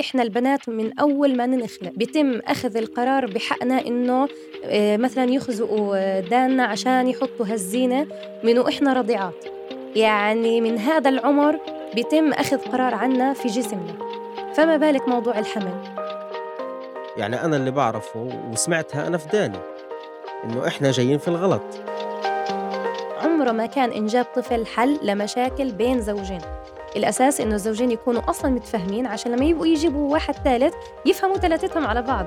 إحنا البنات من أول ما ننخلق بيتم أخذ القرار بحقنا إنه آه، مثلا يخزقوا داننا عشان يحطوا هالزينة من وإحنا رضيعات. يعني من هذا العمر بيتم أخذ قرار عنا في جسمنا. فما بالك موضوع الحمل؟ يعني أنا اللي بعرفه وسمعتها أنا في داني إنه إحنا جايين في الغلط. عمره ما كان إنجاب طفل حل لمشاكل بين زوجين. الأساس إنه الزوجين يكونوا أصلا متفاهمين عشان لما يبقوا يجيبوا واحد ثالث يفهموا ثلاثتهم على بعض.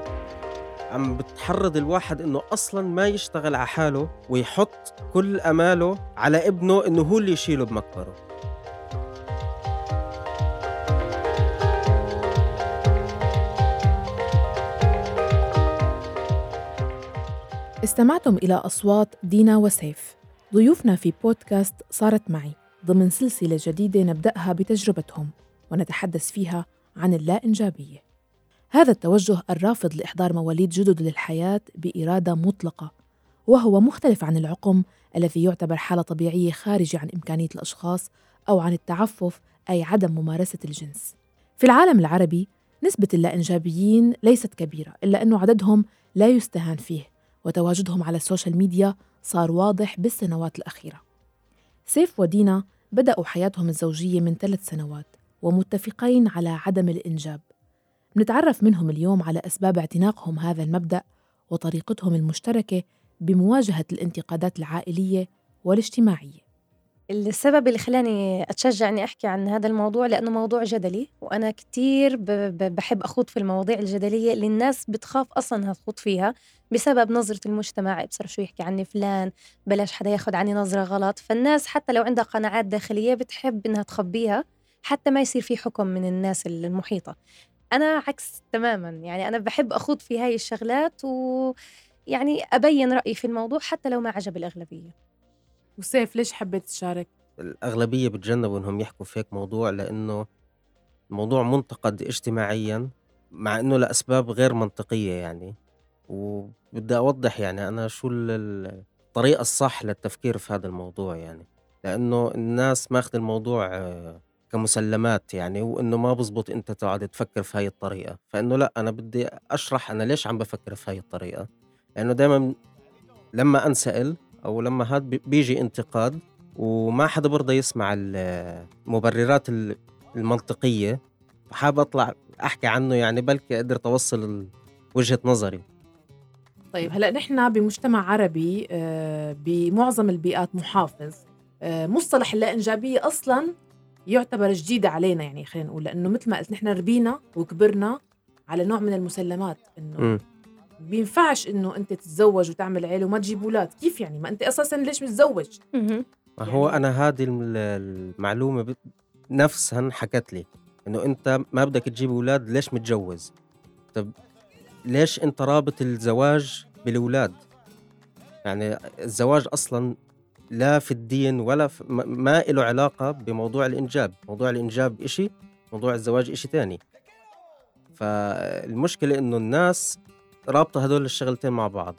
عم بتحرض الواحد إنه أصلا ما يشتغل على حاله ويحط كل أماله على ابنه إنه هو اللي يشيله بمكبره استمعتم إلى أصوات دينا وسيف. ضيوفنا في بودكاست صارت معي. ضمن سلسلة جديدة نبدأها بتجربتهم ونتحدث فيها عن اللا إنجابية هذا التوجه الرافض لإحضار مواليد جدد للحياة بإرادة مطلقة وهو مختلف عن العقم الذي يعتبر حالة طبيعية خارجة عن إمكانية الأشخاص أو عن التعفف أي عدم ممارسة الجنس. في العالم العربي نسبة اللا إنجابيين ليست كبيرة إلا أنه عددهم لا يستهان فيه وتواجدهم على ال social media صار واضح بالسنوات الأخيرة. سيف ودينا بدأوا حياتهم الزوجية من ثلاث سنوات ومتفقين على عدم الإنجاب. نتعرف منهم اليوم على أسباب اعتناقهم هذا المبدأ وطريقتهم المشتركة بمواجهة الانتقادات العائلية والاجتماعية. السبب اللي خلاني أتشجع إني أحكي عن هذا الموضوع لأنه موضوع جدلي وأنا كتير بحب أخوض في المواضيع الجدلية اللي الناس بتخاف أصلا إنها تخوض فيها بسبب نظرة المجتمع بصر شو يحكي عني فلان بلاش حدا ياخد عني نظرة غلط. فالناس حتى لو عندها قناعات داخلية بتحب إنها تخبيها حتى ما يصير في حكم من الناس المحيطة. أنا عكس تماما يعني أنا بحب أخوض في هاي الشغلات ويعني أبين رأيي في الموضوع حتى لو ما عجب الأغلبية. وسيف ليش حبيت تشارك؟ الأغلبية بتجنبوا إنهم يحكوا في هيك موضوع لأنه الموضوع منتقد اجتماعيا مع إنه لأسباب غير منطقية يعني. وبدي أوضح يعني أنا شو الطريقة الصح للتفكير في هذا الموضوع يعني. لأنه الناس ماخذ الموضوع آه، كمسلمات يعني وإنه ما بزبط أنت تقعد تفكر في هاي الطريقة. فإنه لأ أنا بدي أشرح أنا ليش عم بفكر في هاي الطريقة. لأنه دائما لما أنسأل أو لما هاد بيجي انتقاد وما حدا برضى يسمع المبررات المنطقية فحاب أطلع أحكي عنه يعني بلكي قدرت أوصل وجهة نظري. طيب هلأ نحن بمجتمع عربي آه، بمعظم البيئات محافظ آه، مصطلح اللا انجابيه أصلا يعتبر جديد علينا يعني خلينا نقول لأنه مثل ما قلت نحن ربينا وكبرنا على نوع من المسلمات إنه بينفعش إنه أنت تتزوج وتعمل عيلة وما تجيب أولاد. كيف يعني؟ ما أنت أساسا ليش متزوج؟ يعني هو أنا هذه المعلومة نفسها حكت لي. إنه أنت ما بدك تجيب أولاد ليش متجوز؟ طب ليش أنت رابط الزواج بالأولاد؟ يعني الزواج أصلا لا في الدين ولا في ما له علاقة بموضوع الإنجاب. موضوع الإنجاب إشي موضوع الزواج إشي تاني. فالمشكلة إنه الناس رابطة هدول الشغلتين مع بعض.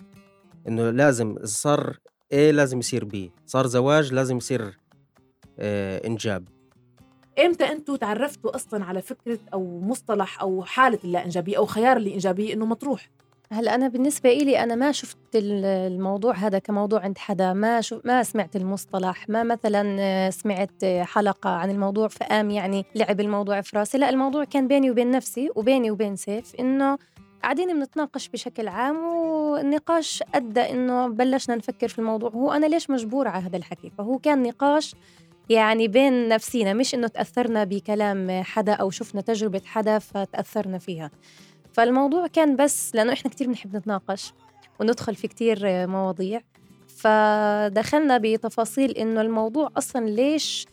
إنه لازم صار إيه لازم يصير بي صار زواج لازم يصير إيه إنجاب. إمتى أنتم تعرفتوا أصلا على فكرة أو مصطلح أو حالة اللا انجابيه أو خيار الإنجابية إنه مطروح؟ هلأ أنا بالنسبة إلي أنا ما شفت الموضوع هذا كموضوع عند حدا ما شو ما سمعت المصطلح ما مثلا سمعت حلقة عن الموضوع فقام يعني لعب الموضوع في راسي. لا الموضوع كان بيني وبين نفسي وبيني وبين سيف إنه قاعدين بنتناقش بشكل عام والنقاش أدى إنه بلشنا نفكر في الموضوع. هو أنا ليش مجبورة على هذا الحكي؟ فهو كان نقاش يعني بين نفسينا مش إنه تأثرنا بكلام حدا أو شفنا تجربة حدا فتأثرنا فيها. فالموضوع كان بس لأنه إحنا كتير بنحب نتناقش وندخل في كتير مواضيع. فدخلنا بتفاصيل إنه الموضوع أصلا ليش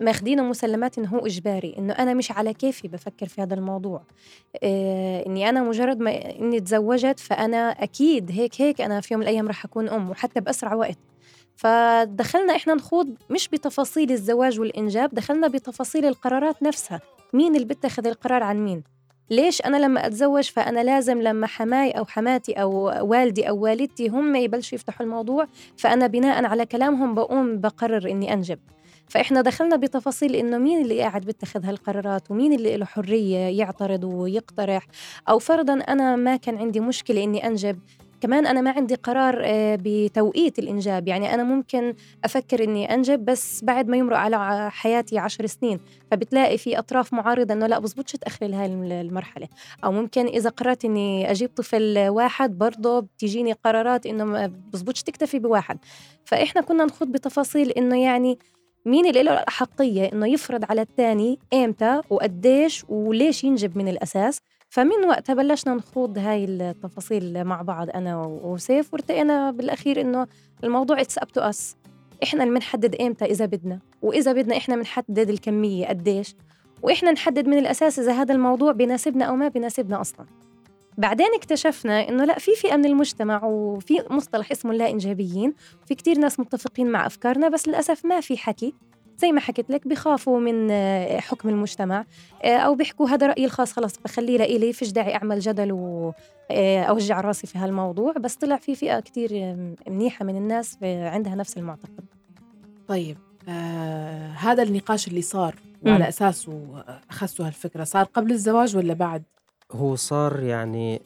ماخدينه مسلمات إنه هو إجباري إنه أنا مش على كيفي بفكر في هذا الموضوع. إيه إني أنا مجرد ما إني تزوجت فأنا أكيد هيك هيك أنا في يوم من الأيام رح أكون أم وحتى بأسرع وقت. فدخلنا إحنا نخوض مش بتفاصيل الزواج والإنجاب دخلنا بتفاصيل القرارات نفسها. مين اللي بيتخذ القرار عن مين؟ ليش أنا لما أتزوج فأنا لازم لما حماي أو حماتي أو والدي أو والدتي هم يبلشوا يفتحوا الموضوع فأنا بناء على كلامهم بقوم بقرر إني أنجب. فإحنا دخلنا بتفاصيل إنه مين اللي قاعد بيتخذ هالقرارات ومين اللي له حرية يعترض ويقترح. أو فرضا أنا ما كان عندي مشكلة إني أنجب كمان أنا ما عندي قرار آه، بتوقيت الإنجاب. يعني أنا ممكن أفكر إني أنجب بس بعد ما يمرق على حياتي عشر سنين. فبتلاقي في أطراف معارضة إنه لا بزبطش تأخري لهي المرحلة. أو ممكن إذا قررت إني أجيب طفل واحد برضه بتجيني قرارات إنه بزبطش تكتفي بواحد. فإحنا كنا نخوض بتفاصيل إنه يعني مين اللي له الأحقية إنه يفرض على الثاني إمتى وقديش وليش ينجب من الأساس؟ فمن وقتها بلشنا نخوض هاي التفاصيل مع بعض أنا وسيف وارتقينا بالأخير إنه الموضوع it's up to us إحنا اللي بنحدد إمتى إذا بدنا وإذا بدنا إحنا بنحدد الكمية قديش وإحنا نحدد من الأساس إذا هذا الموضوع بيناسبنا أو ما بيناسبنا أصلاً. بعدين اكتشفنا إنه لا في فئة من المجتمع وفي مصطلح اسمه اللا انجابيين في كتير ناس متفقين مع أفكارنا بس للأسف ما في حكي. زي ما حكيت لك بخافوا من آه، حكم المجتمع آه، أو بيحكوا هذا رأيي الخاص خلص بخليه لإلي فيش داعي أعمل جدل واوجع آه، راسي في هالموضوع. بس طلع في فئة كتير منيحة من الناس عندها نفس المعتقد. طيب آه هذا النقاش اللي صار وعلى أساسه اخذتوا هالفكرة صار قبل الزواج ولا بعد؟ هو صار يعني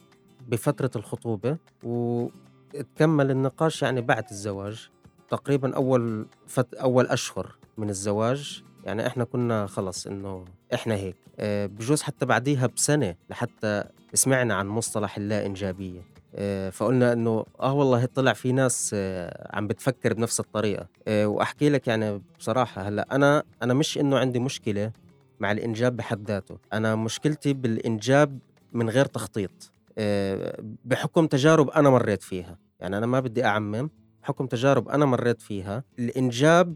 بفترة الخطوبة وتكمل النقاش يعني بعد الزواج. تقريبا أول فت... أول أشهر من الزواج. يعني إحنا كنا خلص إنه إحنا هيك. أه بجوز حتى بعديها بسنة لحتى سمعنا عن مصطلح اللا انجابيه أه فقلنا إنه آه والله طلع في ناس أه عم بتفكر بنفس الطريقة. أه وأحكي لك يعني بصراحة هلأ أنا أنا مش إنه عندي مشكلة مع الإنجاب بحد ذاته. أنا مشكلتي بالإنجاب من غير تخطيط. آه، بحكم تجارب أنا مريت فيها. يعني أنا ما بدي أعمم. بحكم تجارب أنا مريت فيها. الإنجاب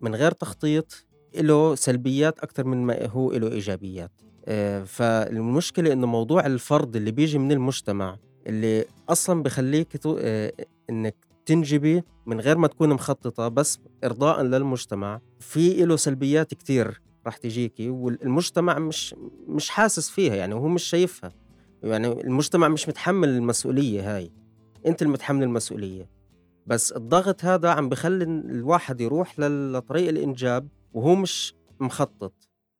من غير تخطيط له سلبيات أكثر من ما هو له إيجابيات. آه، فالمشكلة إنه موضوع الفرض اللي بيجي من المجتمع اللي أصلا بخليك آه، إنك تنجبي من غير ما تكون مخططة بس إرضاء للمجتمع في له سلبيات كتير. راح تجيكي والمجتمع مش مش حاسس فيها يعني وهو مش شايفها. يعني المجتمع مش متحمل المسؤولية هاي. أنت المتحمل المسؤولية. بس الضغط هذا عم بخلي الواحد يروح لطريق الإنجاب وهو مش مخطط.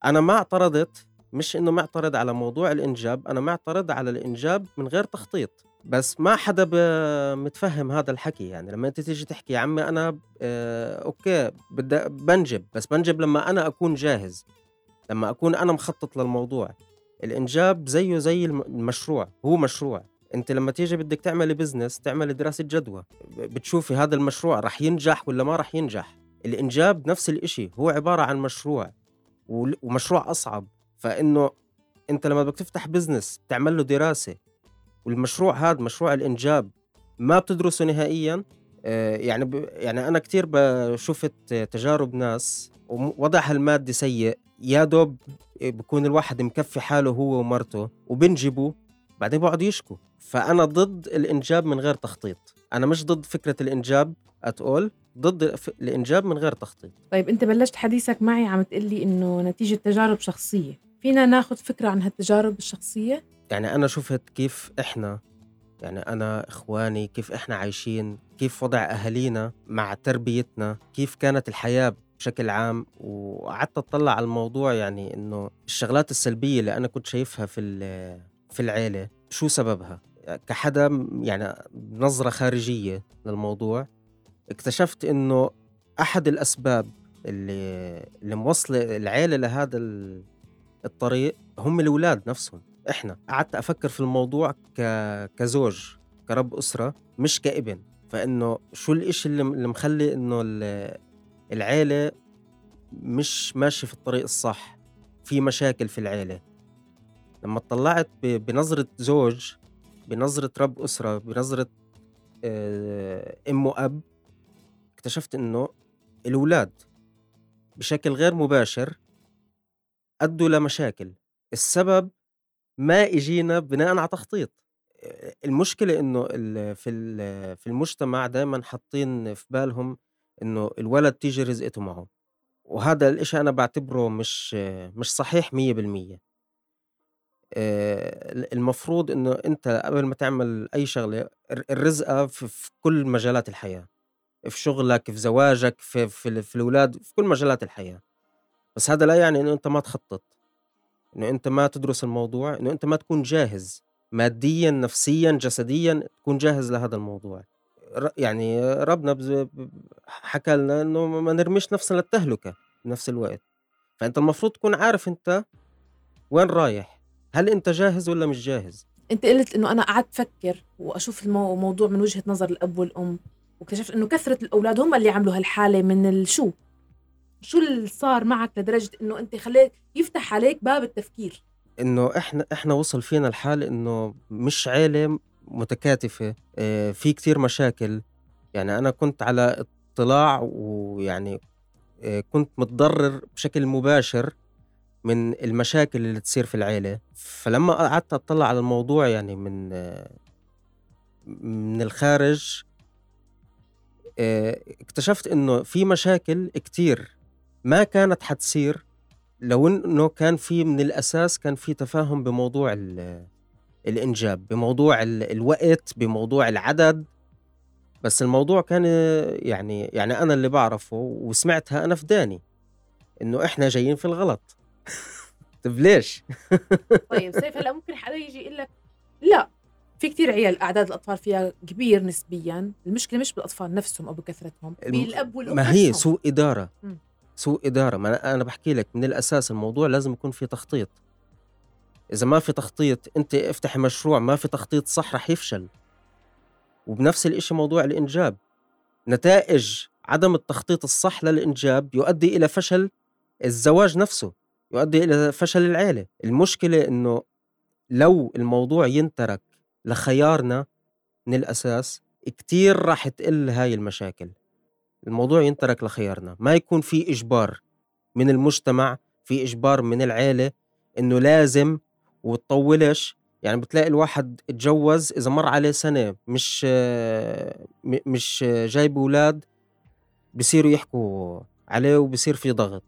أنا ما اعترضت مش إنه معترض على موضوع الإنجاب أنا معترض على الإنجاب من غير تخطيط. بس ما حدا متفهم هذا الحكي يعني لما أنت تيجي تحكي يا عمي أنا آه أوكي بدي بنجب بس بنجب لما أنا أكون جاهز لما أكون أنا مخطط للموضوع. الإنجاب زيه زي المشروع هو مشروع. أنت لما تيجي بدك تعملي business تعملي دراسة جدوى بتشوفي هذا المشروع رح ينجح ولا ما رح ينجح. الإنجاب نفس الإشي هو عبارة عن مشروع ومشروع أصعب. فإنه أنت لما بدك تفتح business تعمل له دراسة والمشروع هذا مشروع الإنجاب ما بتدرسه نهائيا. آه، يعني ب... يعني أنا كثير شفت تجارب ناس ووضعها المادي سيء. يا دوب بكون الواحد مكفي حاله هو ومرته وبنجبوا بعدين بقعدوا يشكوا فأنا ضد الإنجاب من غير تخطيط. أنا مش ضد فكرة الإنجاب اتقول ضد الإنجاب من غير تخطيط. طيب أنت بلشت حديثك معي عم تقلي إنه نتيجة تجارب شخصية. فينا ناخذ فكرة عن هالتجارب الشخصية؟ يعني أنا شُفت كيف إحنا يعني أنا إخواني كيف إحنا عايشين، كيف وضع أهالينا مع تربيتنا، كيف كانت الحياة بشكل عام، وقعدت أطلّع على الموضوع يعني إنه الشغلات السلبية اللي أنا كنت شايفها في في العيلة شو سببها؟ كحدا يعني بنظرة خارجية للموضوع اكتشفت إنه أحد الأسباب اللي اللي موصلة العيلة لهذا الطريق هم الأولاد نفسهم. إحنا. قعدت أفكر في الموضوع ك... كزوج كرب أسرة مش كابن. فإنه شو الإشي اللي, اللي مخلي إنه العيلة مش ماشي في الطريق الصح؟ في مشاكل في العيلة. لما اطلعت بنظرة زوج بنظرة رب أسرة بنظرة آه، أم وأب اكتشفت إنه الأولاد بشكل غير مباشر أدوا لمشاكل. السبب ما اجينا بناء على تخطيط. المشكلة إنه في في المجتمع دائما حاطين في بالهم إنه الولد تيجي رزقته معه. وهذا الإشي أنا بعتبره مش مش صحيح 100% المفروض إنه أنت قبل ما تعمل أي شغلة الرزقة في كل مجالات الحياة. في شغلك في زواجك في في, في الأولاد في كل مجالات الحياة. بس هذا لا يعني إنه أنت ما تخطط. إنه أنت ما تدرس الموضوع إنه أنت ما تكون جاهز ماديا نفسيا جسديا تكون جاهز لهذا الموضوع. يعني ربنا حكى لنا إنه ما نرميش نفسنا للتهلكة بنفس الوقت. فأنت المفروض تكون عارف أنت وين رايح. هل أنت جاهز ولا مش جاهز؟ أنت قلت إنه أنا قعدت أفكر وأشوف الموضوع من وجهة نظر الأب والأم واكتشفت إنه كثرة الأولاد هم اللي عملوا هالحالة من الشو. شو اللي صار معك لدرجة إنه أنت خليت يفتح عليك باب التفكير؟ إنه إحنا إحنا وصل فينا الحال إنه مش عيلة متكاتفة آه في كثير مشاكل. يعني أنا كنت على اطلاع ويعني آه كنت متضرر بشكل مباشر من المشاكل اللي تصير في العيلة. فلما قعدت أطلع على الموضوع يعني من من الخارج اكتشفت إنه في مشاكل كتير. ما كانت حتصير لو إنه كان في من الأساس كان في تفاهم بموضوع الإنجاب بموضوع الوقت بموضوع العدد بس الموضوع كان يعني يعني أنا اللي بعرفه وسمعتها أنا في داني إنه إحنا جايين في الغلط طيب ليش؟ طيب سيف هلا ممكن حدا يجي يقول لك لا في كتير عيال أعداد الأطفال فيها كبير نسبيا المشكلة مش بالأطفال نفسهم أو بكثرتهم بالأب والأم ما هي سوء إدارة. سوء إدارة. ما أنا بحكي لك من الأساس الموضوع لازم يكون في تخطيط. إذا ما في تخطيط أنت افتحي مشروع ما في تخطيط صح رح يفشل. وبنفس الشيء موضوع الإنجاب. نتائج عدم التخطيط الصح للإنجاب يؤدي إلى فشل الزواج نفسه يؤدي إلى فشل العيلة. المشكلة إنه لو الموضوع ينترك لخيارنا من الأساس كتير راح تقل هاي المشاكل. الموضوع ينترك لخيارنا. ما يكون في إجبار من المجتمع في إجبار من العيلة إنه لازم وتطولش. يعني بتلاقي الواحد اتجوز إذا مر عليه سنة مش مش جايب أولاد بصيروا يحكوا عليه وبصير في ضغط.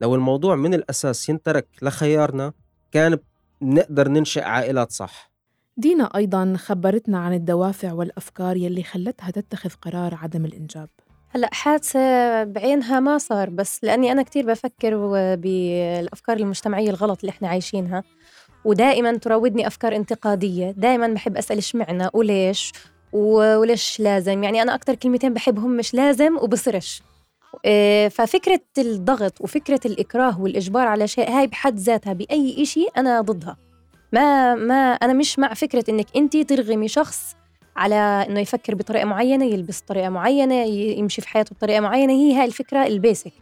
لو الموضوع من الأساس ينترك لخيارنا كان نقدر ننشئ عائلات صح. دينا أيضا خبرتنا عن الدوافع والأفكار يلي خلتها تتخذ قرار عدم الإنجاب. هلأ حادثة بعينها ما صار بس لأني أنا كتير بفكر بالأفكار المجتمعية الغلط اللي إحنا عايشينها. ودائما تراودني أفكار انتقادية دائما بحب أسأل إشمعنى وليش وليش لازم؟ يعني أنا أكتر كلمتين بحبهم مش لازم وبصرش. آه، ففكرة الضغط وفكرة الإكراه والإجبار على شيء هاي بحد ذاتها بأي إشي أنا ضدها. ما ما أنا مش مع فكرة إنك أنت ترغمي شخص على إنه يفكر بطريقة معينة يلبس بطريقة معينة يمشي في حياته بطريقة معينة. هي هاي الفكرة البيسك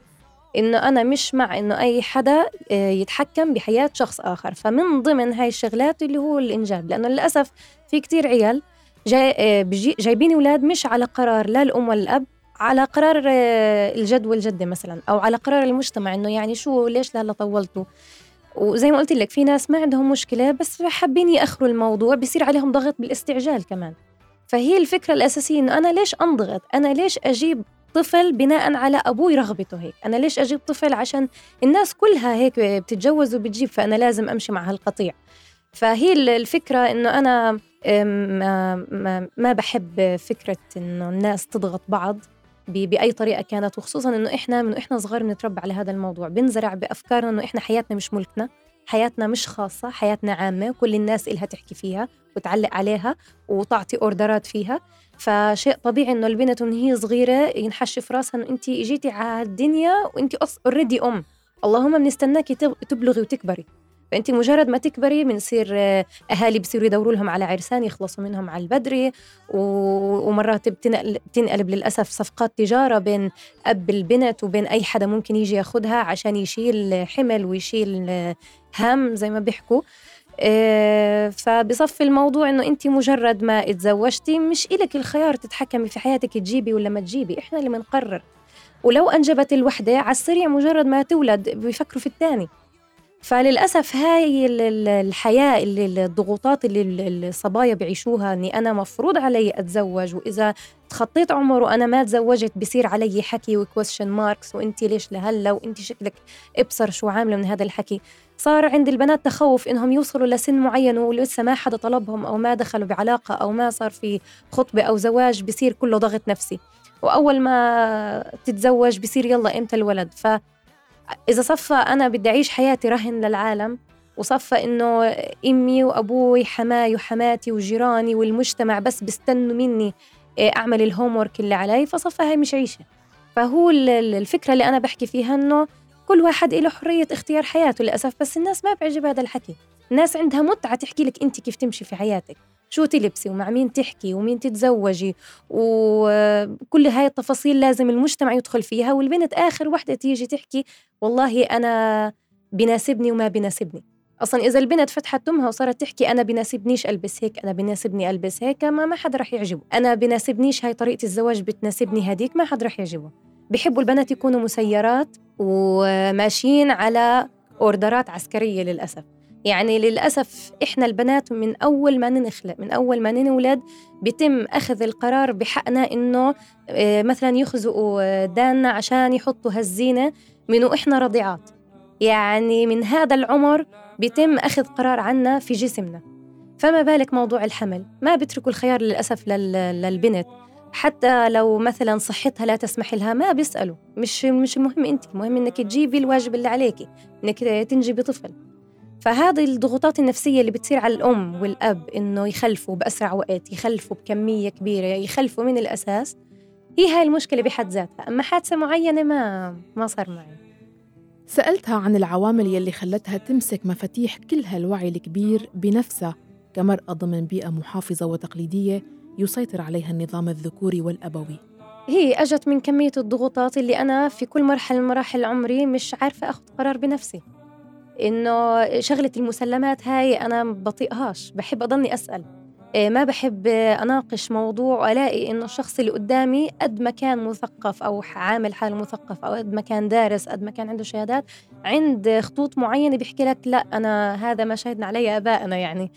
إنه أنا مش مع إنه أي حدا آه، يتحكم بحياة شخص آخر. فمن ضمن هاي الشغلات اللي هو الإنجاب. لأنه للأسف في كتير عيال جاي آه، جايبين أولاد مش على قرار لا الأم ولا الأب على قرار آه، الجد والجدة مثلا أو على قرار المجتمع إنه يعني شو ليش لهلا طولتوا؟ وزي ما قلت لك في ناس ما عندهم مشكلة بس حابين يأخروا الموضوع بصير عليهم ضغط بالاستعجال كمان. فهي الفكرة الأساسية إنه أنا ليش أنضغط؟ أنا ليش أجيب طفل بناء على أبوي رغبته هيك؟ أنا ليش أجيب طفل عشان الناس كلها هيك بتتجوز وبتجيب فأنا لازم أمشي مع هالقطيع. فهي الفكرة إنه أنا ما, ما, ما بحب فكرة إنه الناس تضغط بعض بأي طريقة كانت وخصوصا إنه إحنا من إحنا صغار بنتربى على هذا الموضوع. بنزرع بأفكارنا إنه إحنا حياتنا مش ملكنا. حياتنا مش خاصة حياتنا عامة كل الناس إلها تحكي فيها وتعلق عليها وتعطي أوردرات فيها. فشيء طبيعي إنه البنت من هي صغيرة ينحش في راسها إنه أنت إجيتي على الدنيا وأنت أوريدي أم. اللهم بنستناكي تبلغي وتكبري. فأنت مجرد ما تكبري بنصير آه، أهالي بصيروا يدوروا لهم على عرسان يخلصوا منهم على البدري ومرات بتنقلب للأسف صفقات تجارة بين أب البنت وبين أي حدا ممكن يجي ياخذها عشان يشيل حمل ويشيل آه، هم زي ما بيحكوا. آه، فبصفي الموضوع إنه أنت مجرد ما اتزوجتي مش إلك الخيار تتحكمي في حياتك تجيبي ولا ما تجيبي. إحنا اللي بنقرر ولو أنجبت الوحدة على السريع مجرد ما تولد بيفكروا في الثاني. فللأسف هاي الحياة اللي الضغوطات اللي الصبايا بيعيشوها أني أنا مفروض علي أتزوج وإذا تخطيت عمر وأنا ما تزوجت بصير علي حكي و question marks وأنت ليش لهلا؟ وأنت شكلك إبصر شو عاملة من هذا الحكي. صار عند البنات تخوف إنهم يوصلوا لسن معين ولسه ما حدا طلبهم أو ما دخلوا بعلاقة أو ما صار في خطبة أو زواج بصير كله ضغط نفسي. وأول ما تتزوج بصير يلا إمتى الولد؟ فإذا صفى أنا بدي أعيش حياتي رهن للعالم وصفى إنه أمي وأبوي حماي وحماتي وجيراني والمجتمع بس بيستنوا مني آه، أعمل الهوم اللي علي فصفى هاي مش عيشة. فهو الفكرة اللي أنا بحكي فيها إنه كل واحد له حرية اختيار حياته للأسف بس الناس ما بيعجب هذا الحكي. الناس عندها متعة تحكي لك أنت كيف تمشي في حياتك. شو تلبسي ومع مين تحكي ومين تتزوجي وكل هاي التفاصيل لازم المجتمع يدخل فيها والبنت آخر وحدة تيجي تحكي والله أنا بناسبني وما بناسبني. أصلا إذا البنت فتحت تمها وصارت تحكي أنا بناسبنيش ألبس هيك أنا بناسبني ألبس هيك ما ما حدا رح يعجبه. أنا بناسبنيش هاي طريقة الزواج بتناسبني هديك ما حدا رح يعجبه. بحبوا البنات يكونوا مسيرات وماشيين على أوردرات عسكرية للأسف. يعني للأسف إحنا البنات من أول ما ننخلق من أول ما ننولد بيتم أخذ القرار بحقنا إنه آه، مثلا يخزقوا داننا عشان يحطوا هالزينة من وإحنا رضيعات. يعني من هذا العمر بيتم أخذ قرار عنا في جسمنا. فما بالك موضوع الحمل؟ ما بيتركوا الخيار للأسف للبنت. حتى لو مثلا صحتها لا تسمح لها ما بيسألوا. مش مش المهم أنت المهم إنك تجيبي الواجب اللي عليك إنك تنجبي طفل. فهذه الضغوطات النفسية اللي بتصير على الأم والأب إنه يخلفوا بأسرع وقت يخلفوا بكمية كبيرة يخلفوا من الأساس هي هاي المشكلة بحد ذاتها. أما حادثة معينة ما ما صار معي. سألتها عن العوامل يلي خلتها تمسك مفاتيح كل هالوعي الكبير بنفسها كمرأة ضمن بيئة محافظة وتقليدية يسيطر عليها النظام الذكوري والأبوي. هي أجت من كمية الضغوطات اللي أنا في كل مرحلة من مراحل عمري مش عارفة أخذ قرار بنفسي. إنه شغلة المسلمات هاي أنا بطيقهاش بحب أضلني أسأل. إيه، ما بحب أناقش موضوع وألاقي إنه الشخص اللي قدامي قد ما كان مثقف أو عامل حال مثقف أو قد ما كان دارس قد ما كان عنده شهادات. عند خطوط معينة بيحكي لك لا أنا هذا ما شهدنا عليه آبائنا يعني.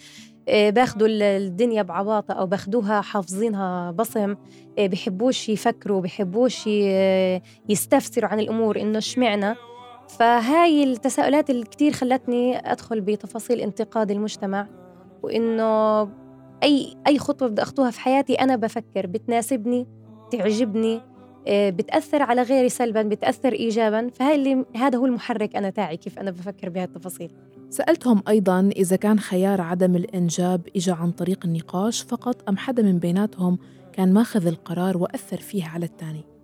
إيه، باخدوا الدنيا بعباطة أو باخدوها حافظينها بصم. إيه، بحبوش يفكروا بحبوش يستفسروا عن الأمور إنه اشمعنا فهاي التساؤلات اللي كتير خلتني أدخل بتفاصيل انتقاد المجتمع وإنه أي أي خطوة بدي أخطوها في حياتي أنا بفكر بتناسبني تعجبني آه، بتأثر على غيري سلبا بتأثر إيجابا. فهاي اللي هذا هو المحرك أنا تاعي كيف أنا بفكر بهالتفاصيل. سألتهم أيضا إذا كان خيار عدم الإنجاب إجا عن طريق النقاش فقط أم حدا من بيناتهم كان ماخذ القرار وأثر فيه على الثاني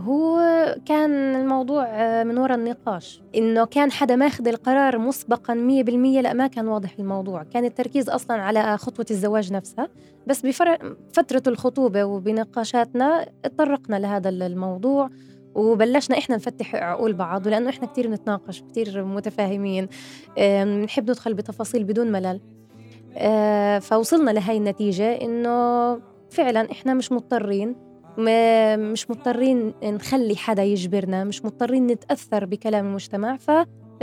هو كان الموضوع آه، من وراء النقاش. إنه كان حدا ماخذ القرار مسبقا 100% لا ما كان واضح الموضوع. كان التركيز أصلا على خطوة الزواج نفسها. بس بفترة الخطوبة وبنقاشاتنا اتطرقنا لهذا الموضوع. وبلشنا إحنا نفتح عقول بعض ولأنه إحنا كثير نتناقش كثير متفاهمين نحب ندخل بتفاصيل بدون ملل. آه، فوصلنا لهي النتيجة إنه فعلا إحنا مش مضطرين مش مضطرين نخلي حدا يجبرنا مش مضطرين نتأثر بكلام المجتمع ف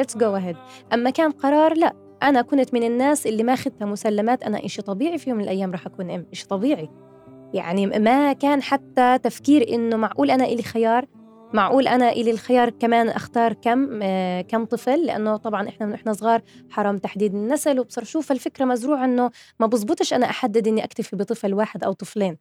let's go ahead. أما كان قرار لا أنا كنت من الناس اللي ما أخذتها مسلمات أنا إشي طبيعي في يوم من الأيام رح أكون أم إشي طبيعي. يعني ما كان حتى تفكير إنه معقول أنا إلي خيار معقول أنا إلي الخيار كمان أختار كم آه كم طفل لأنه طبعا إحنا من إحنا صغار حرام تحديد النسل وبصر شوف الفكرة مزروعة إنه ما بزبطش أنا أحدد إني أكتفي بطفل واحد أو طفلين.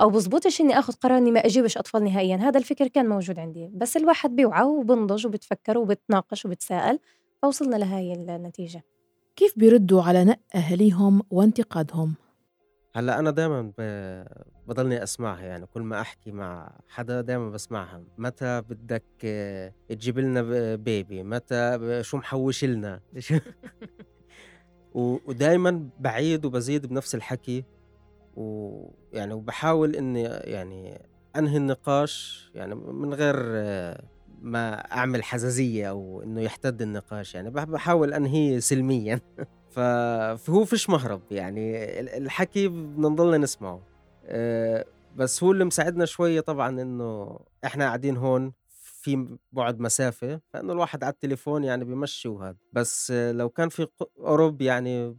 أو بزبطش إني آخذ قرار إني ما أجيبش أطفال نهائيا. هذا الفكر كان موجود عندي. بس الواحد بيوعى وبنضج وبتفكر وبتناقش وبتساءل فوصلنا لهي النتيجة. كيف بيردوا على نق أهاليهم وانتقادهم؟ هلأ أنا دائما بضلني أسمعها. يعني كل ما أحكي مع حدا دائما بسمعها. متى بدك تجيب لنا بيبي متى شو محوش لنا؟ ودائما بعيد وبزيد بنفس الحكي. ويعني وبحاول إني يعني أنهي النقاش يعني من غير ما أعمل حزازية أو إنه يحتد النقاش يعني بحاول أنهيه سلميا. فهو فيش مهرب يعني الحكي بدنا نضلنا نسمعه بس هو اللي مساعدنا شوية طبعا إنه إحنا قاعدين هون في بعد مسافة فإنه الواحد على التليفون يعني بيمشي وهذا بس لو كان في قرب يعني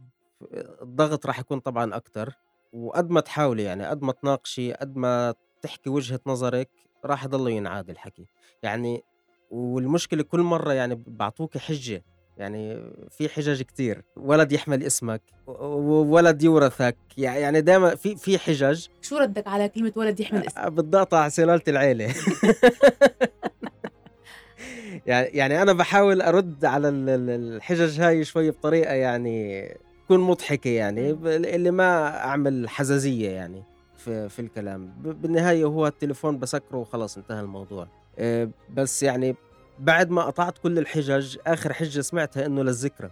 الضغط راح يكون طبعا أكثر وقد ما تحاولي يعني قد ما تناقشي قد ما تحكي وجهة نظرك راح يضل ينعاد الحكي. يعني والمشكلة كل مرة يعني بعطوك حجة يعني في حجج كتير. ولد يحمل اسمك وولد يورثك يعني دائما في في حجج شو ردك على كلمة ولد يحمل اسمك؟ بدي أقطع سلالة العيلة. يعني يعني أنا بحاول أرد على الحجج هاي شوي بطريقة يعني تكون مضحكة يعني اللي ما أعمل حزازية يعني في في الكلام. بالنهاية هو التليفون بسكره وخلاص انتهى الموضوع. آه، بس يعني بعد ما قطعت كل الحجج آخر حجة سمعتها إنه للذكرى.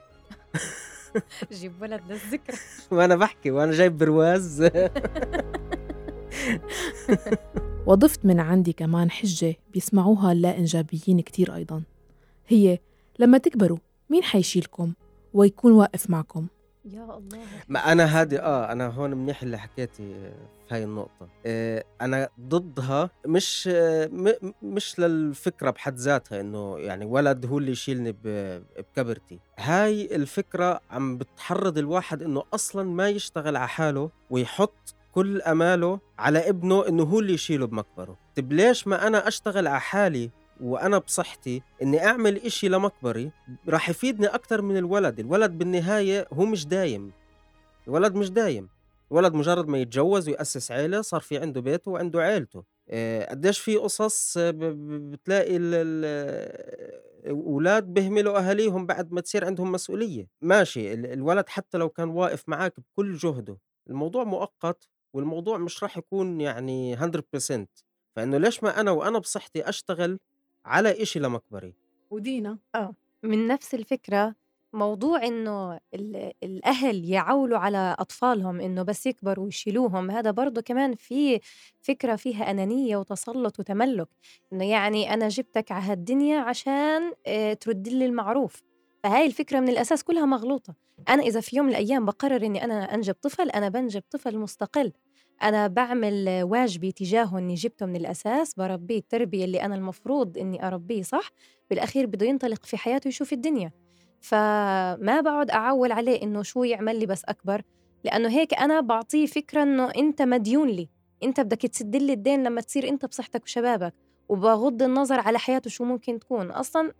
جيب ولد للذكرى. وأنا بحكي وأنا جايب برواز. وضفت من عندي كمان حجة بيسمعوها اللا إنجابيين كتير أيضا. هي لما تكبروا مين حيشيلكم ويكون واقف معكم؟ يا الله. ما أنا هادي آه أنا هون منيح اللي حكيتي في هاي النقطة. آه أنا ضدها مش آه مش للفكرة بحد ذاتها إنه يعني ولد هو اللي يشيلني بكبرتي. هاي الفكرة عم بتحرض الواحد إنه أصلا ما يشتغل على حاله ويحط كل أماله على ابنه إنه هو اللي يشيله بمكبره. طب ليش ما أنا أشتغل على حالي وأنا بصحتي إني أعمل إشي لمكبري راح يفيدني أكثر من الولد. الولد بالنهاية هو مش دايم. الولد مش دايم. الولد مجرد ما يتجوز ويأسس عيلة صار في عنده بيته وعنده عيلته. آه، قديش في قصص بتلاقي الأولاد بيهملوا أهاليهم بعد ما تصير عندهم مسؤولية. ماشي الولد حتى لو كان واقف معك بكل جهده الموضوع مؤقت والموضوع مش راح يكون يعني 100% فإنه ليش ما أنا وأنا بصحتي أشتغل على إشي لمكبري ودينا آه. من نفس الفكرة موضوع إنه الأهل يعولوا على أطفالهم إنه بس يكبروا ويشيلوهم هذا برضه كمان في فكرة فيها أنانية وتسلط وتملك إنه يعني أنا جبتك على هالدنيا عشان آه، ترد لي المعروف. فهاي الفكرة من الأساس كلها مغلوطة. أنا إذا في يوم من الأيام بقرر إني أنا أنجب طفل أنا بنجب طفل مستقل. أنا بعمل واجبي تجاهه إني جبته من الأساس بربيه التربية اللي أنا المفروض إني أربيه صح؟ بالأخير بده ينطلق في حياته يشوف الدنيا. فما بقعد أعول عليه إنه شو يعمل لي بس أكبر لأنه هيك أنا بعطيه فكرة إنه أنت مديون لي. أنت بدك تسد لي الدين لما تصير أنت بصحتك وشبابك. وبغض النظر على حياته شو ممكن تكون. أصلا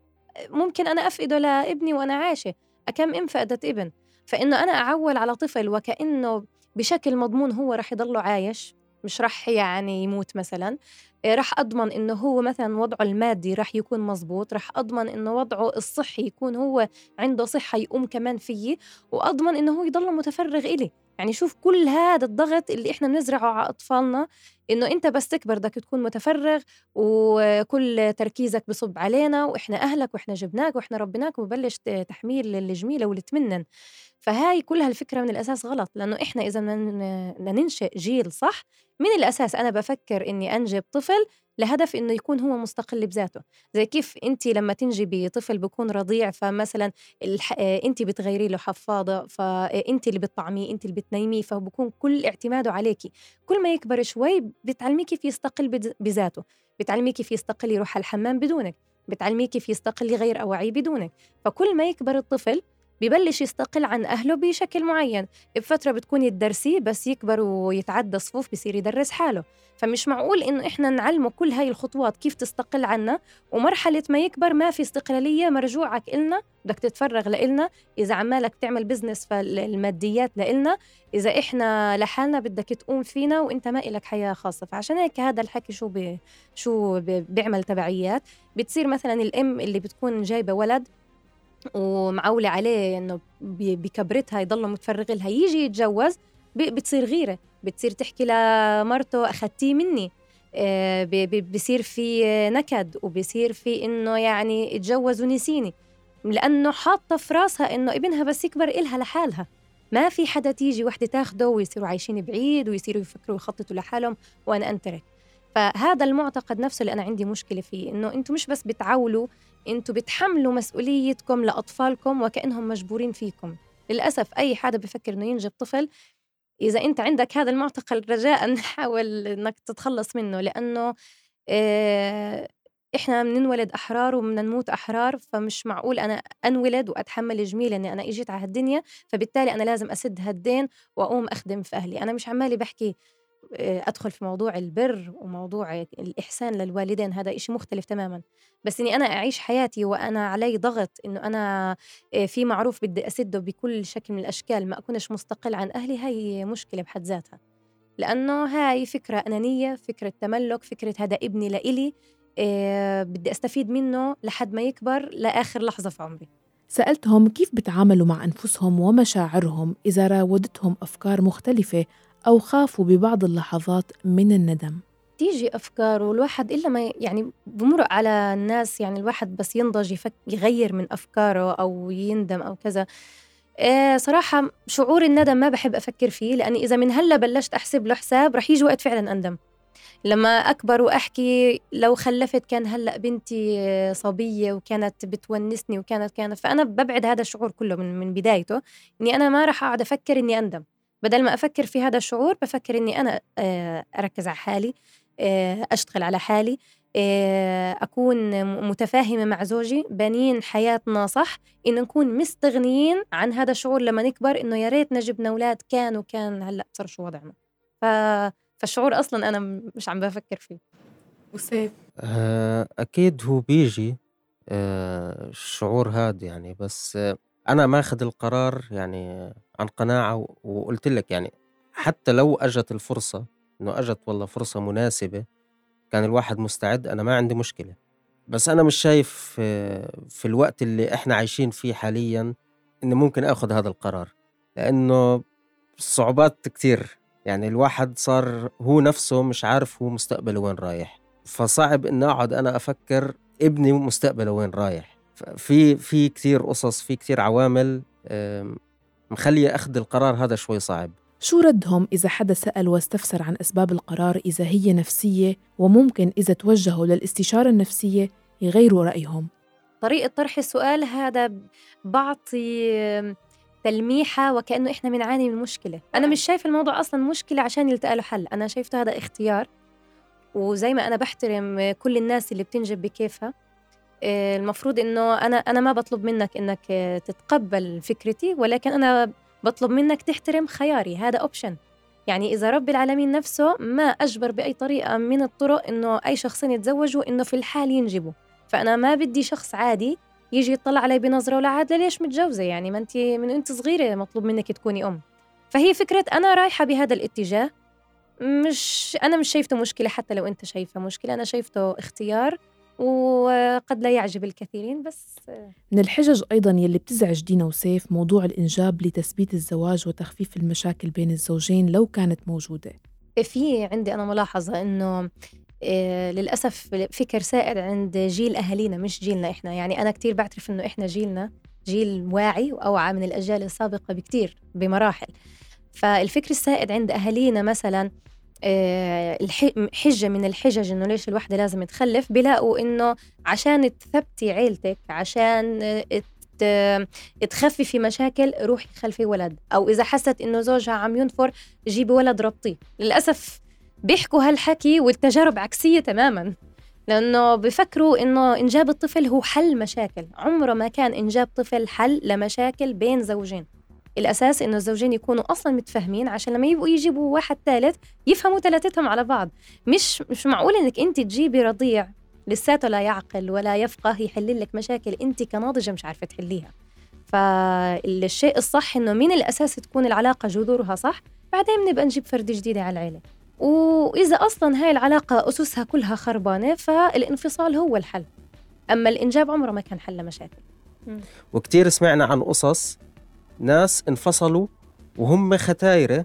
ممكن أنا أفقده لابني وأنا عايشة. أكم إن فقدت ابن؟ فإنه أنا أعول على طفل وكأنه بشكل مضمون هو رح يضله عايش مش رح يعني يموت مثلا. آه، رح أضمن إنه هو مثلا وضعه المادي رح يكون مزبوط رح أضمن إنه وضعه الصحي يكون هو عنده صحة يقوم كمان فيي وأضمن إنه هو يضل متفرغ إلي. يعني شوف كل هذا الضغط اللي إحنا بنزرعه على أطفالنا إنه أنت بس تكبر بدك تكون متفرغ وكل تركيزك بصب علينا وإحنا أهلك وإحنا جبناك وإحنا ربيناك وبلش تحميل الجميلة واللي تمنن. فهاي كلها الفكرة من الأساس غلط لأنه إحنا إذا بدنا ننشئ جيل صح من الأساس أنا بفكر إني أنجب طفل لهدف إنه يكون هو مستقل بذاته. زي كيف انت لما تنجبي طفل بيكون رضيع فمثلا الح... انت بتغيري له حفاضة فانت اللي بتطعميه انت اللي بتنيميه فبكون كل اعتماده عليكي كل ما يكبر شوي بتعلميه كيف يستقل بذاته. بتعلميه كيف يستقل يروح على الحمام بدونك. بتعلميه كيف يستقل يغير أواعيه بدونك. فكل ما يكبر الطفل ببلش يستقل عن أهله بشكل معين. بفترة بتكون يدرسي بس يكبر ويتعدى صفوف بصير يدرس حاله. فمش معقول إنه إحنا نعلمه كل هاي الخطوات كيف تستقل عنا. ومرحلة ما يكبر ما في استقلالية مرجوعك إلنا بدك تتفرغ لإلنا. إذا عمالك تعمل business فالماديات لإلنا. إذا إحنا لحالنا بدك تقوم فينا وإنت ما إلك حياة خاصة. فعشان هيك هذا الحكي شو بي شو بي بيعمل تبعيات. بتصير مثلا الأم اللي بتكون جايبة ولد ومعولة عليه إنه بكبرتها يضل متفرغ لها. يجي يتجوز بتصير غيرة. بتصير تحكي لمرته أخذتيه مني. آه، بصير في نكد وبصير في إنه يعني اتجوز ونسيني. لأنه حاطة في راسها إنه ابنها بس يكبر إلها لحالها. ما في حدا تيجي وحدة تاخده ويصيروا عايشين بعيد ويصيروا يفكروا يخططوا لحالهم وأنا أنترك. فهذا المعتقد نفسه اللي أنا عندي مشكلة فيه إنه أنتم مش بس بتعولوا أنتوا بتحملوا مسؤوليتكم لأطفالكم وكأنهم مجبورين فيكم. للأسف أي حدا بفكر إنه ينجب طفل إذا أنت عندك هذا المعتقد رجاء حاول إنك تتخلص منه لأنه آه، إحنا بننولد أحرار وبدنا نموت أحرار فمش معقول أنا أنولد وأتحمل جميل إني أنا إجيت على هالدنيا فبالتالي أنا لازم أسد هالدين وأقوم أخدم في أهلي. أنا مش عمالي بحكي آه، أدخل في موضوع البر وموضوع الإحسان للوالدين هذا إشي مختلف تماما. بس إني أنا أعيش حياتي وأنا علي ضغط إنه أنا آه، في معروف بدي أسده بكل شكل من الأشكال ما أكونش مستقل عن أهلي هاي مشكلة بحد ذاتها. لأنه هاي فكرة أنانية فكرة تملك فكرة هذا ابني لإلي إيه بدي أستفيد منه لحد ما يكبر لآخر لحظة في عمري. سألتهم كيف بتعاملوا مع أنفسهم ومشاعرهم إذا راودتهم أفكار مختلفة أو خافوا ببعض اللحظات من الندم. تيجي أفكار والواحد إلا ما يعني بمرق على الناس يعني الواحد بس ينضج يفك يغير من أفكاره أو يندم أو كذا. إيه صراحة شعور الندم ما بحب أفكر فيه لأني إذا من هلأ بلشت أحسب له حساب رح يجي وقت فعلا أندم. لما أكبر وأحكي لو خلفت كان هلأ بنتي صبية وكانت بتونسني وكانت كانت فأنا ببعد هذا الشعور كله من, من بدايته إني أنا ما رح أقعد أفكر إني أندم. بدل ما أفكر في هذا الشعور بفكر إني أنا آه، أركز على حالي آه، أشتغل على حالي آه، أكون متفاهمة مع زوجي بانين حياتنا صح إن نكون مستغنيين عن هذا الشعور لما نكبر إنه يا ريتنا جبنا أولاد كان وكان هلأ صار شو وضعنا؟ ف... فالشعور أصلا أنا مش عم بفكر فيه. وسيف؟ أكيد هو بيجي الشعور هذا يعني بس أنا ماخذ القرار يعني عن قناعة وقلت لك يعني حتى لو أجت الفرصة إنه أجت والله فرصة مناسبة كان الواحد مستعد أنا ما عندي مشكلة. بس أنا مش شايف في الوقت اللي إحنا عايشين فيه حاليا إني ممكن آخذ هذا القرار. لأنه الصعوبات كتير. يعني الواحد صار هو نفسه مش عارف هو مستقبله وين رايح. فصعب إن أقعد أنا أفكر ابني مستقبله وين رايح. في في كثير قصص في كثير عوامل مخليه أخذ القرار هذا شوي صعب. شو ردهم إذا حدا سأل واستفسر عن أسباب القرار إذا هي نفسية وممكن إذا توجهوا للاستشارة النفسية؟ يغيروا رأيهم. طريقة طرح السؤال هذا بعطي تلميحة وكأنه إحنا بنعاني من مشكلة. أنا مش شايف الموضوع أصلا مشكلة عشان يلتقى له حل. أنا شايفته هذا اختيار وزي ما أنا بحترم كل الناس اللي بتنجب بكيفها. المفروض إنه أنا أنا ما بطلب منك إنك تتقبل فكرتي ولكن أنا بطلب منك تحترم خياري. هذا أوبشن يعني إذا رب العالمين نفسه ما أجبر بأي طريقة من الطرق إنه أي شخصين يتزوجوا إنه في الحال ينجبوا. فأنا ما بدي شخص عادي يجي يطلع علي بنظرة ولا عاد ليش متجوزة؟ يعني ما أنت من أنت صغيرة مطلوب منك تكوني أم. فهي فكرة أنا رايحة بهذا الاتجاه. مش أنا مش شايفته مشكلة حتى لو أنت شايفة مشكلة. أنا شايفته اختيار وقد لا يعجب الكثيرين بس من الحجج أيضا يلي بتزعج دينا وسيف موضوع الإنجاب لتثبيت الزواج وتخفيف المشاكل بين الزوجين لو كانت موجودة. في عندي أنا ملاحظة إنه إيه للأسف فكر سائد عند جيل أهالينا مش جيلنا إحنا. يعني أنا كتير بعترف إنه إحنا جيلنا جيل واعي وأوعى من الأجيال السابقة بكتير بمراحل. فالفكر السائد عند أهالينا مثلا آه، حجة من الحجج إنه ليش الوحدة لازم تخلف؟ بلاقوا إنه عشان تثبتي عيلتك عشان تخففي مشاكل روحي خلفي ولد. أو إذا حست إنه زوجها عم ينفر جيبي ولد ربطيه. للأسف بيحكوا هالحكي والتجارب عكسية تماما. لأنه بفكروا إنه إنجاب الطفل هو حل مشاكل. عمره ما كان إنجاب طفل حل لمشاكل بين زوجين. الأساس إنه الزوجين يكونوا أصلا متفاهمين عشان لما يبقوا يجيبوا واحد ثالث يفهموا ثلاثتهم على بعض. مش مش معقول إنك أنت تجيبي رضيع لساته لا يعقل ولا يفقه يحل لك مشاكل أنت كناضجة مش عارفة تحليها. فالشيء الصح إنه من الأساس تكون العلاقة جذورها صح بعدين بنبقى نجيب فرد جديده على العيلة. وإذا أصلا هاي العلاقة أسسها كلها خربانة فالانفصال هو الحل. أما الإنجاب عمره ما كان حل مشاكل وكثير سمعنا عن قصص ناس انفصلوا وهم ختايرة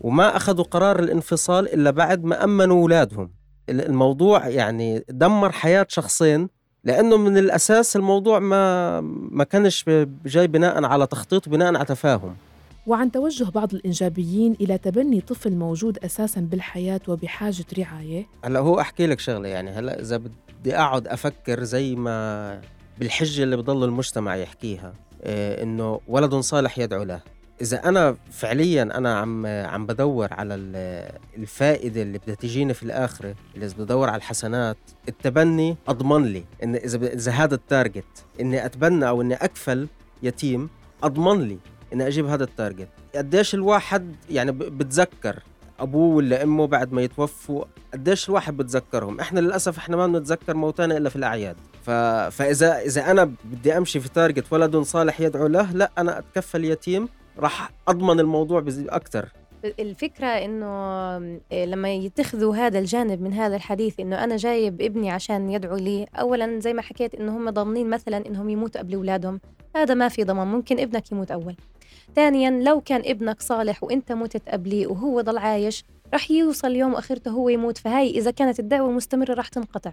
وما أخذوا قرار الانفصال إلا بعد ما أمنوا أولادهم. الموضوع يعني دمر حياة شخصين لأنه من الأساس الموضوع ما ما كانش جاي بناء على تخطيط بناء على تفاهم. وعن توجه بعض الإنجابيين إلى تبني طفل موجود أساسا بالحياة وبحاجة رعاية. هلأ هو أحكي لك شغلة يعني هلأ إذا بدي أقعد أفكر زي ما بالحجة اللي بضل المجتمع يحكيها. إنه ولد صالح يدعو له. إذا أنا فعليا أنا عم عم بدور على الفائدة اللي بدها تجيني في الآخرة اللي بدور على الحسنات التبني أضمن لي إن إذا إذا هذا التارجت إني أتبنى أو إني أكفل يتيم أضمن لي إني أجيب هذا ال target. قديش الواحد يعني بتذكر أبوه ولا أمه بعد ما يتوفوا قديش الواحد بتذكرهم؟ إحنا للأسف إحنا ما بنتذكر موتانا إلا في الأعياد. ف... فإذا إذا أنا بدي أمشي في target ولد صالح يدعو له لا أنا أتكفل يتيم راح أضمن الموضوع أكثر الفكرة إنه لما يتخذوا هذا الجانب من هذا الحديث إنه أنا جايب ابني عشان يدعو لي أولا زي ما حكيت إنه هم ضامنين مثلا إنهم يموتوا قبل أولادهم هذا ما في ضمان ممكن ابنك يموت أول. ثانيا لو كان ابنك صالح وإنت متت قبليه وهو ضل عايش رح يوصل يوم أخرته هو يموت فهاي إذا كانت الدعوة مستمرة رح تنقطع.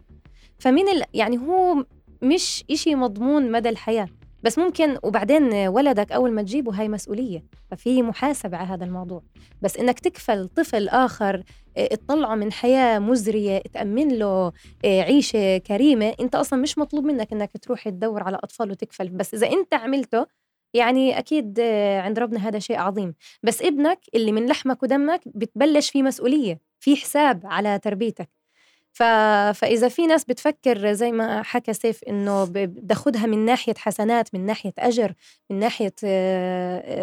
فمن ال... يعني هو مش إشي مضمون مدى الحياة. بس ممكن وبعدين ولدك أول ما تجيبه هاي مسؤولية. ففي محاسبة على هذا الموضوع. بس إنك تكفل طفل آخر آه، تطلعه من حياة مزرية تأمن له آه، عيشة كريمة إنت أصلا مش مطلوب منك إنك تروح تدور على أطفال وتكفل. بس إذا إنت عملته يعني أكيد عند ربنا هذا شيء عظيم. بس ابنك اللي من لحمك ودمك بتبلش فيه مسؤولية في حساب على تربيتك. ف... فإذا في ناس بتفكر زي ما حكى سيف إنه بتاخدها من ناحية حسنات من ناحية أجر من ناحية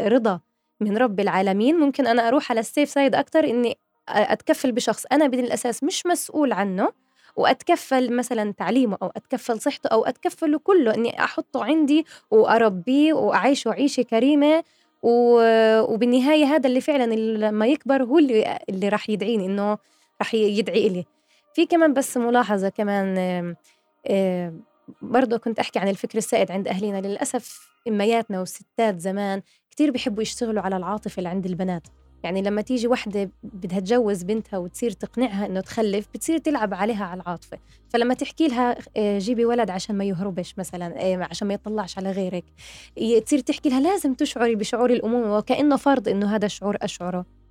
رضا من رب العالمين ممكن أنا أروح على ال safe side أكتر إني أتكفل بشخص أنا بالأساس مش مسؤول عنه وأتكفل مثلا تعليمه أو أتكفل صحته أو اتكفله كله إني أحطه عندي وأربيه وأعيشه عيشة كريمة وبالنهاية هذا اللي فعلا لما يكبر هو اللي اللي راح يدعيني إنه راح يدعي لي في كمان بس ملاحظة كمان برضه كنت أحكي عن الفكر السائد عند اهلنا للأسف إمياتنا والستات زمان كثير بيحبوا يشتغلوا على العاطفة اللي عند البنات. يعني لما تيجي وحدة بدها تجوز بنتها وتصير تقنعها إنه تخلف بتصير تلعب عليها على العاطفة. فلما تحكي لها آه، جيبي ولد عشان ما يهربش مثلا آه، عشان ما يطلعش على غيرك تصير تحكي لها لازم تشعري بشعور الأمومة وكأنه فرض إنه هذا الشعور أشعره.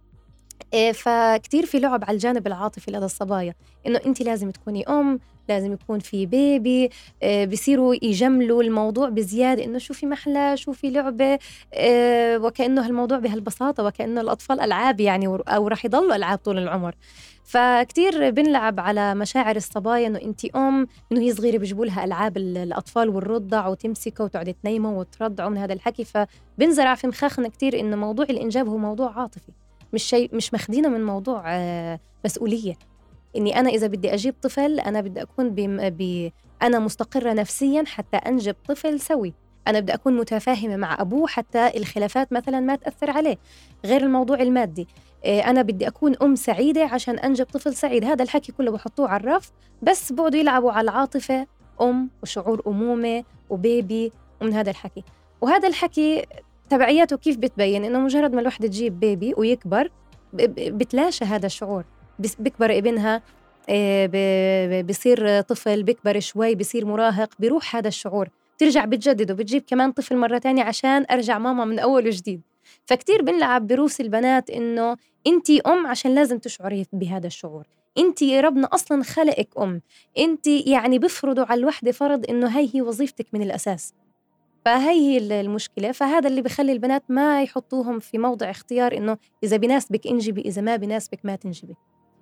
فكتير في لعب على الجانب العاطفي لدى الصبايا. إنه انت لازم تكوني أم لازم يكون في بيبي آه، بصيروا يجملوا الموضوع بزيادة. إنه شو في محلى شو في لعبة آه، وكأنه الموضوع بهالبساطة وكأنه الأطفال ألعاب يعني أو راح يضلوا ألعاب طول العمر. فكتير بنلعب على مشاعر الصبايا إنه انت أم إنه هي صغيرة بيجيبوا لها ألعاب الأطفال والرضع وتمسكه وتقعد تنيمه وترضعه من هذا الحكي. فبنزرع في مخاخنا كتير إنه موضوع الإنجاب هو موضوع عاطفي. مش شيء مش مخدينه من موضوع آه، مسؤولية. إني أنا إذا بدي أجيب طفل أنا بدي أكون ب... أنا مستقرة نفسيا حتى أنجب طفل سوي. أنا بدي أكون متفاهمة مع أبوه حتى الخلافات مثلا ما تأثر عليه غير الموضوع المادي. آه، أنا بدي أكون أم سعيدة عشان أنجب طفل سعيد. هذا الحكي كله بحطوه على الرف بس بقعدوا يلعبوا على العاطفة أم وشعور أمومة وبيبي ومن هذا الحكي. وهذا الحكي تبعياته كيف بتبين إنه مجرد ما الوحدة تجيب بيبي ويكبر بتلاشى هذا الشعور. بيكبر ابنها آه، بصير طفل بيكبر شوي بصير مراهق بيروح هذا الشعور. ترجع بتجدد وبتجيب كمان طفل مرة تانية عشان أرجع ماما من أول وجديد. فكتير بنلعب بروس البنات إنه أنت أم عشان لازم تشعري بهذا الشعور. أنت ربنا أصلا خلقك أم. أنت يعني بفرضوا على الوحدة فرض إنه هاي هي وظيفتك من الأساس. فهي هي المشكلة. فهذا اللي بخلي البنات ما يحطوهم في موضع اختيار إنه إذا بناسبك إنجبي إذا ما بناسبك ما تنجبي.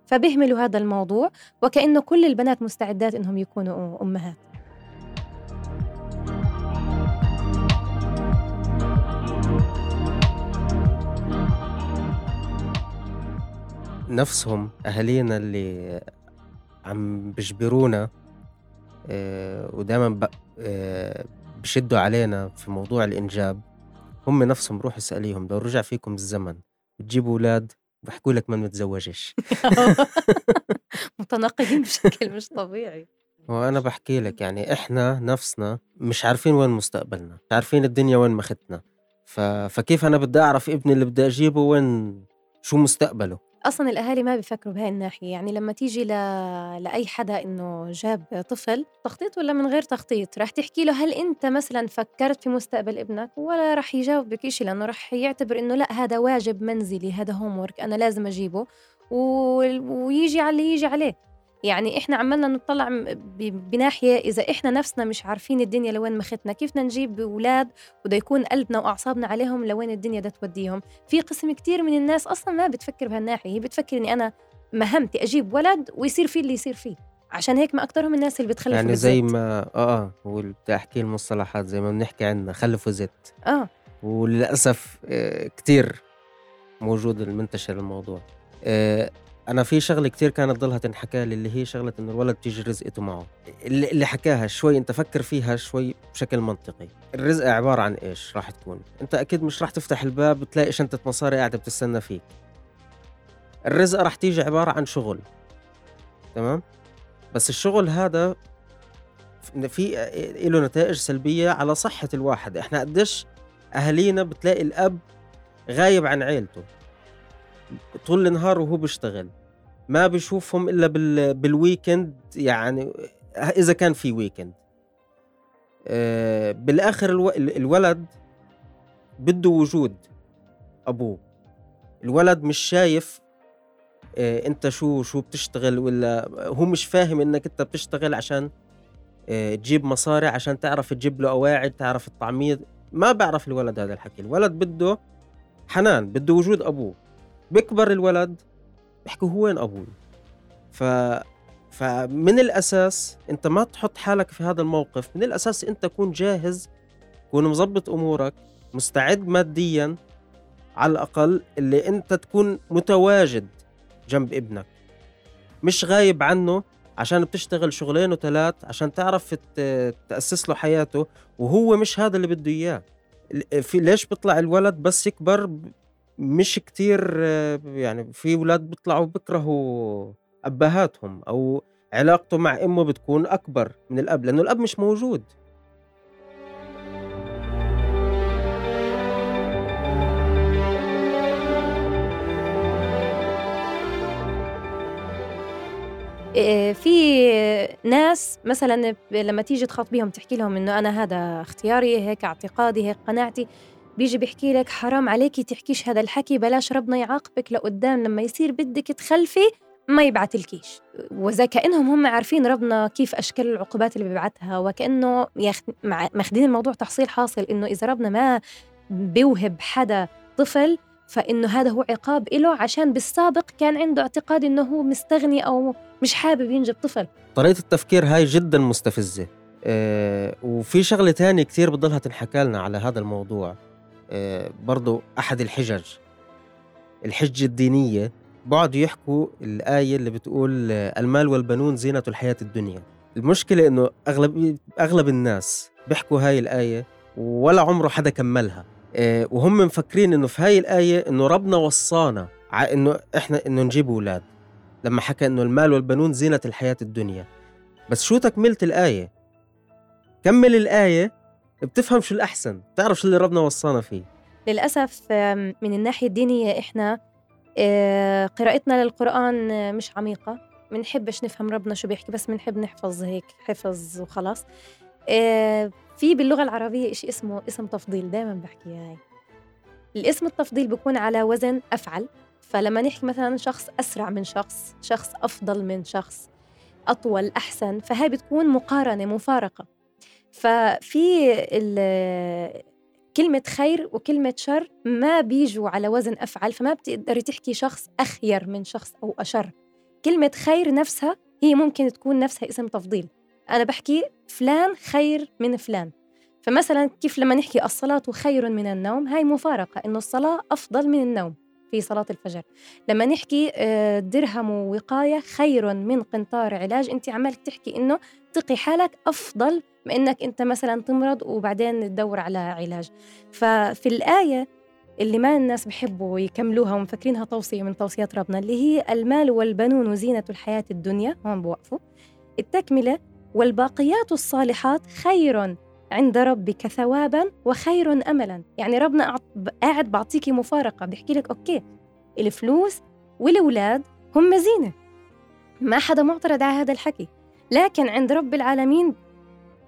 فبيهملوا هذا الموضوع وكأنه كل البنات مستعدات إنهم يكونوا أمهات. نفسهم أهالينا اللي عم بيجبرونا آه، ودائما آه، بشدوا علينا في موضوع الإنجاب هم نفسهم روح اسأليهم لو رجع فيكم الزمن بتجيبوا أولاد؟ بحكوا لك ما متزوجش متناقضين بشكل مش طبيعي. وأنا بحكي لك يعني إحنا نفسنا مش عارفين وين مستقبلنا مش عارفين الدنيا وين مختنا. ف... فكيف أنا بدي أعرف ابني اللي بدي أجيبه وين شو مستقبله؟ أصلا الأهالي ما بيفكروا بهاي الناحية يعني لما تيجي ل... لأي حدا إنه جاب طفل تخطيط ولا من غير تخطيط؟ رح تحكي له هل أنت مثلا فكرت في مستقبل ابنك ولا رح يجاوبك شيء لأنه رح يعتبر إنه لأ هذا واجب منزلي هذا هوم أنا لازم أجيبه و... ويجي على اللي يجي عليه. يعني إحنا عمالنا نطلع بناحية إذا إحنا نفسنا مش عارفين الدنيا لوين مختنا. كيف نجيب أولاد وده يكون قلبنا وأعصابنا عليهم لوين الدنيا ده توديهم؟ في قسم كتير من الناس أصلا ما بتفكر بهالناحية. هي بتفكر إني أنا مهمتي أجيب ولد ويصير فيه اللي يصير فيه. عشان هيك ما اكثرهم الناس اللي بتخلفوا يعني زي ما آه آه بدي أحكي المصطلحات زي ما بنحكي عنها خلفوا زت آه. وللأسف آه كثير موجود المنتشر الموضوع. آه، أنا في شغلة كتير كانت ضلها تنحكى لي اللي هي شغلة إنه الولد تيجي رزقته معه. اللي, اللي حكاها شوي أنت فكر فيها شوي بشكل منطقي. الرزقه عبارة عن إيش؟ راح تكون. أنت أكيد مش راح تفتح الباب تلاقي شنطة مصاري قاعدة بتستنى فيك. الرزقه راح تيجي عبارة عن شغل. تمام؟ بس الشغل هذا في له نتائج سلبية على صحة الواحد. إحنا قديش اهالينا بتلاقي الأب غايب عن عيلته. طول النهار وهو بيشتغل. ما بيشوفهم إلا بال... بال weekend يعني إذا كان في weekend آه، بالآخر ألو... الولد بده وجود أبوه. الولد مش شايف آه، أنت شو شو بتشتغل ولا هو مش فاهم إنك أنت بتشتغل عشان آه، تجيب مصاري عشان تعرف تجيب له قواعد تعرف التعميد ما بعرف الولد هذا الحكي. الولد بده حنان بده وجود أبوه. بيكبر الولد بيحكوا هو وين أبوي. ف فمن الأساس أنت ما تحط حالك في هذا الموقف من الأساس أنت كون جاهز كون مظبط أمورك مستعد ماديا على الأقل اللي أنت تكون متواجد جنب ابنك. مش غايب عنه عشان بتشتغل شغلين وثلاث عشان تعرف تأسس له حياته وهو مش هذا اللي بده إياه. في ليش بيطلع الولد بس يكبر مش كتير يعني في ولاد بيطلعوا بيكرهوا أبهاتهم أو علاقته مع أمه بتكون أكبر من الأب لأنه الأب مش موجود. في ناس مثلا لما تيجي تخاطبيهم تحكي لهم إنه أنا هذا اختياري هيك اعتقادي هيك قناعتي بيجي بيحكي لك حرام عليكي تحكيش هذا الحكي بلاش ربنا يعاقبك لقدام لما يصير بدك تخلفي ما يبعث الكيش وزي كأنهم هم عارفين ربنا كيف أشكال العقوبات اللي بيبعتها وكأنه ماخذين الموضوع تحصيل حاصل إنه إذا ربنا ما بيوهب حدا طفل فإنه هذا هو عقاب له عشان بالسابق كان عنده اعتقاد إنه هو مستغني أو مش حابب ينجب طفل. طريقة التفكير هاي جدا مستفزة. أه وفي شغلة تانية كتير بضلها تنحكى لنا على هذا الموضوع. برضو أحد الحجج. الحجة الدينية بعضوا يحكوا الآية اللي بتقول المال والبنون زينة الحياة الدنيا. المشكلة إنه أغلب أغلب الناس بيحكوا هاي الآية ولا عمره حدا كملها. آه، وهم مفكرين إنه في هاي الآية إنه ربنا وصانا إنه إحنا إنه نجيب أولاد. لما حكى إنه المال والبنون زينة الحياة الدنيا. بس شو تكملة الآية؟ كمل الآية بتفهم شو الأحسن بتعرف شو اللي ربنا وصانا فيه. للأسف من الناحية الدينية إحنا آه، قراءتنا للقرآن مش عميقة. بنحبش نفهم ربنا شو بيحكي بس بنحب نحفظ هيك حفظ وخلاص. آه، في باللغة العربية إشي اسمه اسم تفضيل دائما بحكي هاي. الاسم التفضيل بيكون على وزن أفعل. فلما نحكي مثلا شخص أسرع من شخص شخص أفضل من شخص أطول أحسن فهي بتكون مقارنة مفارقة. ففي كلمة خير وكلمة شر ما بيجوا على وزن أفعل فما بتقدري تحكي شخص أخير من شخص أو أشر. كلمة خير نفسها هي ممكن تكون نفسها اسم تفضيل. أنا بحكي فلان خير من فلان. فمثلا كيف لما نحكي الصلاة خير من النوم هاي مفارقة إنه الصلاة أفضل من النوم في صلاة الفجر. لما نحكي آه، درهم وقاية خير من قنطار علاج أنت عمالك تحكي إنه تقي حالك أفضل من إنك أنت مثلا تمرض وبعدين تدور على علاج. ففي الآية اللي ما الناس بحبوا يكملوها ومفكرينها توصية من توصيات ربنا اللي هي المال والبنون زينة الحياة الدنيا هون بوقفوا. التكملة والباقيات الصالحات خير عند ربك ثوابا وخير املا. يعني ربنا قاعد بعطيكي مفارقة بيحكي لك أوكي الفلوس والأولاد هم زينة. ما حدا معترض على هذا الحكي. لكن عند رب العالمين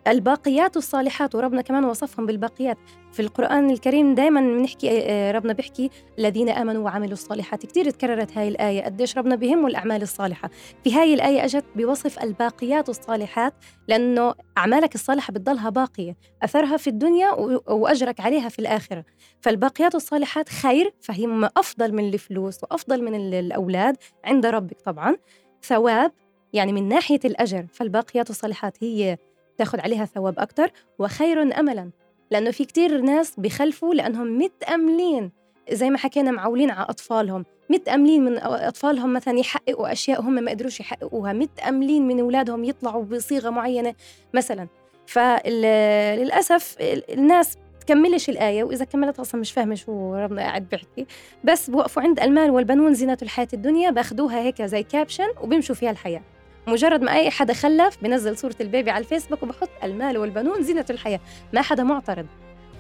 الباقيات الصالحات وربنا كمان وصفهم بالباقيات. في القرآن الكريم دائما بنحكي آه، ربنا بيحكي الذين آمنوا وعملوا الصالحات. كثير تكررت هاي الآية قديش ربنا بيهمه الأعمال الصالحة. في هاي الآية أجت بوصف الباقيات الصالحات لأنه أعمالك الصالحة بتضلها باقية أثرها في الدنيا وأجرك عليها في الآخرة. فالباقيات الصالحات خير فهي أفضل من الفلوس وأفضل من الأولاد عند ربك طبعا. ثواب يعني من ناحية الأجر. فالباقيات الصالحات هي تاخذ عليها ثواب أكتر وخير أملا. لأنه في كتير ناس بخلفوا لأنهم متأملين زي ما حكينا معولين على أطفالهم. متأملين من أطفالهم مثلا يحققوا أشياء هم ما قدروش يحققوها. متأملين من أولادهم يطلعوا بصيغة معينة مثلا. فللأسف الناس تكملش الآية وإذا كملت أصلا مش فاهمة شو ربنا قاعد بيحكي. بس بوقفوا عند المال والبنون زينة الحياة الدنيا باخدوها هيك زي caption وبيمشوا فيها الحياة. مجرد ما أي حدا خلف بنزل صورة ال baby على الفيسبوك وبحط المال والبنون زينة الحياة. ما حدا معترض.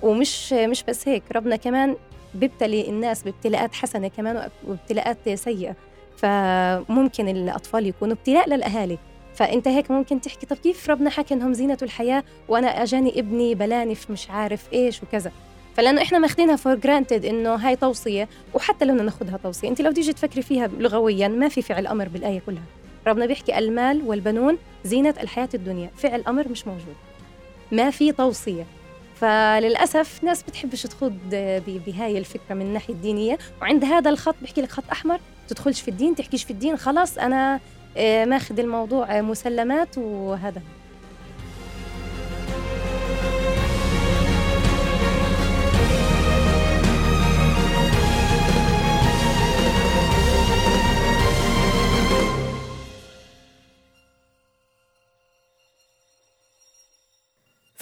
ومش مش بس هيك ربنا كمان بيبتلي الناس بابتلاءات حسنة كمان وابتلاءات سيئة. فممكن الأطفال يكونوا ابتلاء للأهالي. فأنت هيك ممكن تحكي طب كيف ربنا حكى إنهم زينة الحياة وأنا أجاني ابني بلاني في مش عارف إيش وكذا؟ فلأنه إحنا ماخذينها for granted إنه هاي توصية وحتى لو ناخذها توصية. أنت لو تيجي تفكري فيها لغويا ما في فعل أمر بالآية كلها. ربنا بيحكي المال والبنون زينة الحياة الدنيا. فعل أمر مش موجود. ما في توصية. فللأسف ناس بتحبش تخوض بهاي الفكرة من الناحية الدينية. وعند هذا الخط بحكي لك خط أحمر. تدخلش في الدين تحكيش في الدين خلاص أنا آه، ماخذ الموضوع مسلمات وهذا.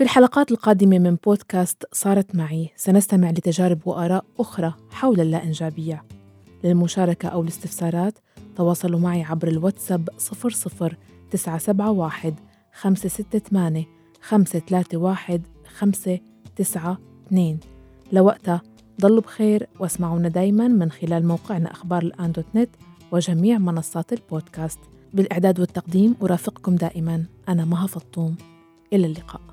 في الحلقات القادمة من بودكاست صارت معي سنستمع لتجارب وآراء أخرى حول اللا إنجابية للمشاركة أو الاستفسارات تواصلوا معي عبر الواتساب 00 971 568 531 592 لوقتها ضلوا بخير واسمعونا دايما من خلال موقعنا أخبار الآن دوت نت وجميع منصات البودكاست. بالإعداد والتقديم أرافقكم دائما. أنا مها فطوم. إلى اللقاء.